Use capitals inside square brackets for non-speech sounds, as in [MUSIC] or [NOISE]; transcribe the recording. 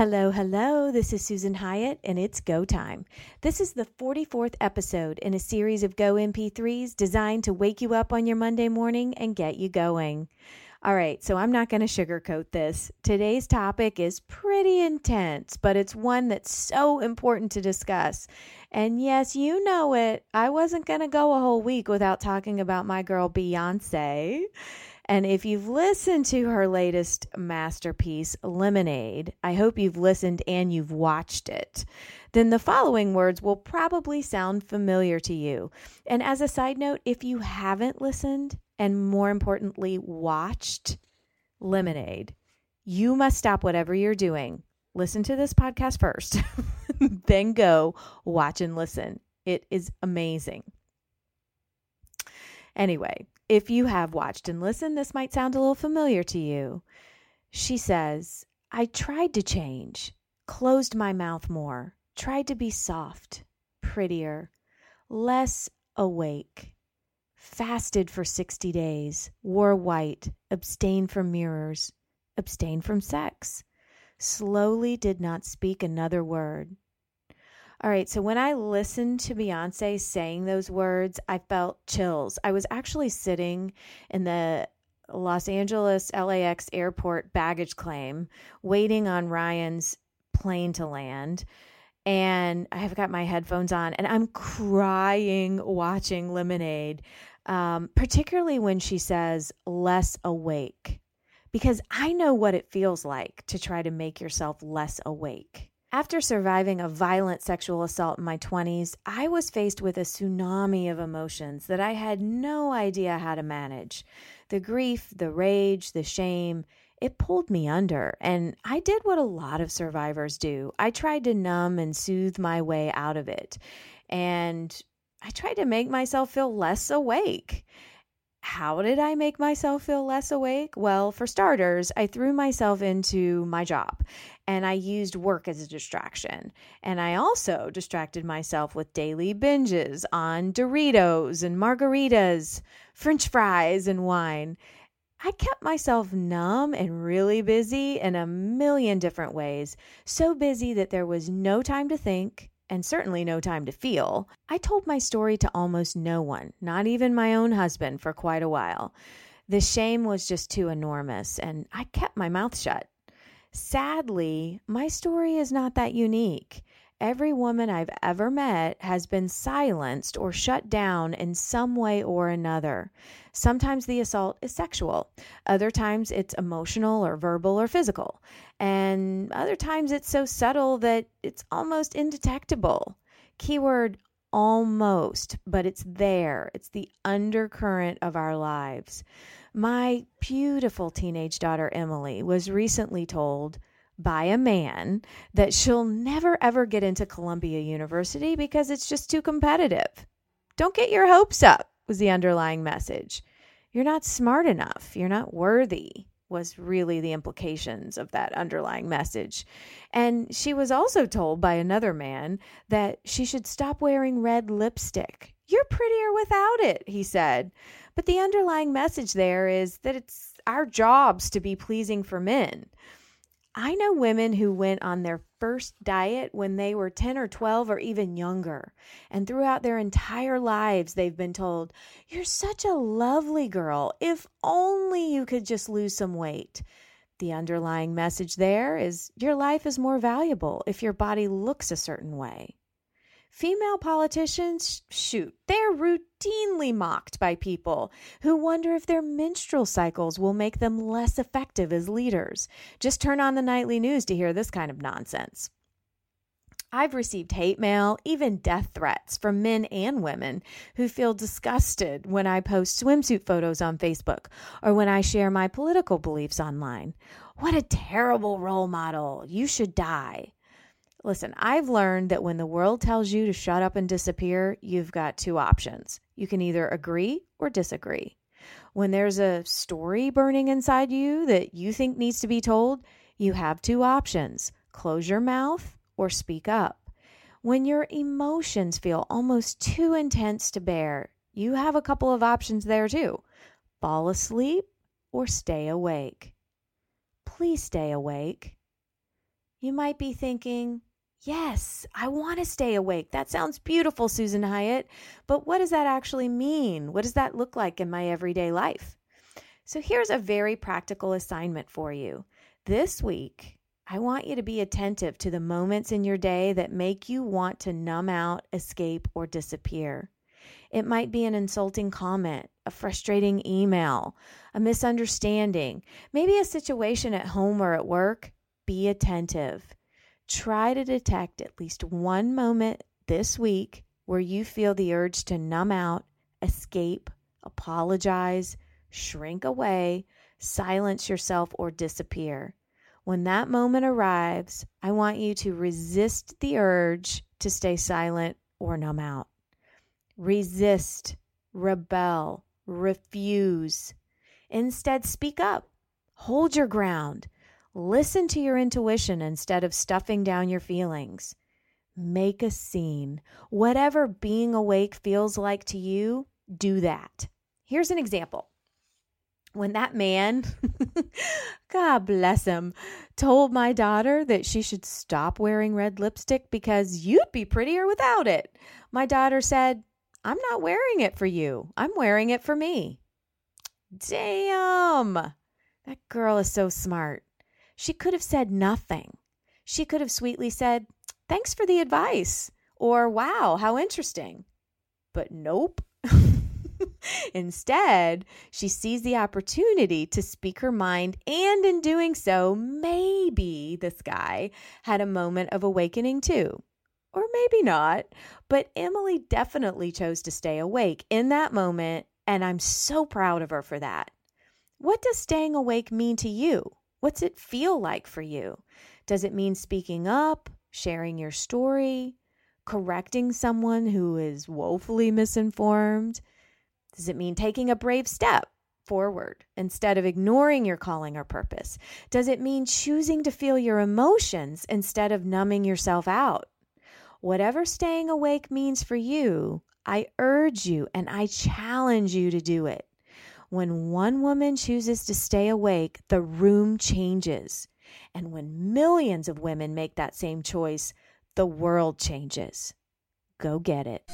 Hello, hello. This is Susan Hyatt, and it's go time. This is the 44th episode in a series of Go MP3s designed to wake you up on your Monday morning and get you going. All right, so I'm not going to sugarcoat this. Today's topic is pretty intense, but it's one that's so important to discuss. And yes, you know it. I wasn't going to go a whole week without talking about my girl Beyonce. And if you've listened to her latest masterpiece, Lemonade, I hope you've listened and you've watched it. Then the following words will probably sound familiar to you. And as a side note, if you haven't listened and more importantly, watched Lemonade, you must stop whatever you're doing. Listen to this podcast first, [LAUGHS] then go watch and listen. It is amazing. Anyway, if you have watched and listened, this might sound a little familiar to you. She says, I tried to change, closed my mouth more, tried to be soft, prettier, less awake, fasted for 60 days, wore white, abstained from mirrors, abstained from sex, slowly did not speak another word, all right, so when I listened to Beyonce saying those words, I felt chills. I was actually sitting in the Los Angeles LAX airport baggage claim waiting on Ryan's plane to land. And I have got my headphones on and I'm crying watching Lemonade, um, particularly when she says less awake, because I know what it feels like to try to make yourself less awake. After surviving a violent sexual assault in my 20s, I was faced with a tsunami of emotions that I had no idea how to manage. The grief, the rage, the shame, it pulled me under. And I did what a lot of survivors do I tried to numb and soothe my way out of it. And I tried to make myself feel less awake. How did I make myself feel less awake? Well, for starters, I threw myself into my job and I used work as a distraction. And I also distracted myself with daily binges on Doritos and margaritas, french fries, and wine. I kept myself numb and really busy in a million different ways, so busy that there was no time to think and certainly no time to feel, I told my story to almost no one, not even my own husband, for quite a while. The shame was just too enormous, and I kept my mouth shut. Sadly, my story is not that unique. Every woman I've ever met has been silenced or shut down in some way or another. Sometimes the assault is sexual, other times it's emotional or verbal or physical, and other times it's so subtle that it's almost indetectable. Keyword almost, but it's there. It's the undercurrent of our lives. My beautiful teenage daughter, Emily, was recently told by a man that she'll never ever get into Columbia University because it's just too competitive. Don't get your hopes up, was the underlying message. You're not smart enough. You're not worthy, was really the implications of that underlying message. And she was also told by another man that she should stop wearing red lipstick. You're prettier without it, he said. But the underlying message there is that it's our jobs to be pleasing for men. I know women who went on their first diet when they were 10 or 12 or even younger. And throughout their entire lives, they've been told, You're such a lovely girl. If only you could just lose some weight. The underlying message there is your life is more valuable if your body looks a certain way. Female politicians, shoot, they're routinely mocked by people who wonder if their menstrual cycles will make them less effective as leaders. Just turn on the nightly news to hear this kind of nonsense. I've received hate mail, even death threats from men and women who feel disgusted when I post swimsuit photos on Facebook or when I share my political beliefs online. What a terrible role model. You should die. Listen, I've learned that when the world tells you to shut up and disappear, you've got two options. You can either agree or disagree. When there's a story burning inside you that you think needs to be told, you have two options close your mouth or speak up. When your emotions feel almost too intense to bear, you have a couple of options there too fall asleep or stay awake. Please stay awake. You might be thinking, Yes, I want to stay awake. That sounds beautiful, Susan Hyatt. But what does that actually mean? What does that look like in my everyday life? So here's a very practical assignment for you. This week, I want you to be attentive to the moments in your day that make you want to numb out, escape, or disappear. It might be an insulting comment, a frustrating email, a misunderstanding, maybe a situation at home or at work. Be attentive. Try to detect at least one moment this week where you feel the urge to numb out, escape, apologize, shrink away, silence yourself, or disappear. When that moment arrives, I want you to resist the urge to stay silent or numb out. Resist, rebel, refuse. Instead, speak up, hold your ground Listen to your intuition instead of stuffing down your feelings. Make a scene. Whatever being awake feels like to you, do that. Here's an example. When that man, [LAUGHS] God bless him, told my daughter that she should stop wearing red lipstick because you'd be prettier without it, my daughter said, I'm not wearing it for you. I'm wearing it for me. Damn. That girl is so smart. She could have said nothing. She could have sweetly said, Thanks for the advice, or Wow, how interesting. But nope. [LAUGHS] Instead, she sees the opportunity to speak her mind, and in doing so, maybe this guy had a moment of awakening too. Or maybe not, but Emily definitely chose to stay awake in that moment, and I'm so proud of her for that. What does staying awake mean to you? What's it feel like for you? Does it mean speaking up, sharing your story, correcting someone who is woefully misinformed? Does it mean taking a brave step forward instead of ignoring your calling or purpose? Does it mean choosing to feel your emotions instead of numbing yourself out? Whatever staying awake means for you, I urge you and I challenge you to do it. When one woman chooses to stay awake, the room changes. And when millions of women make that same choice, the world changes. Go get it.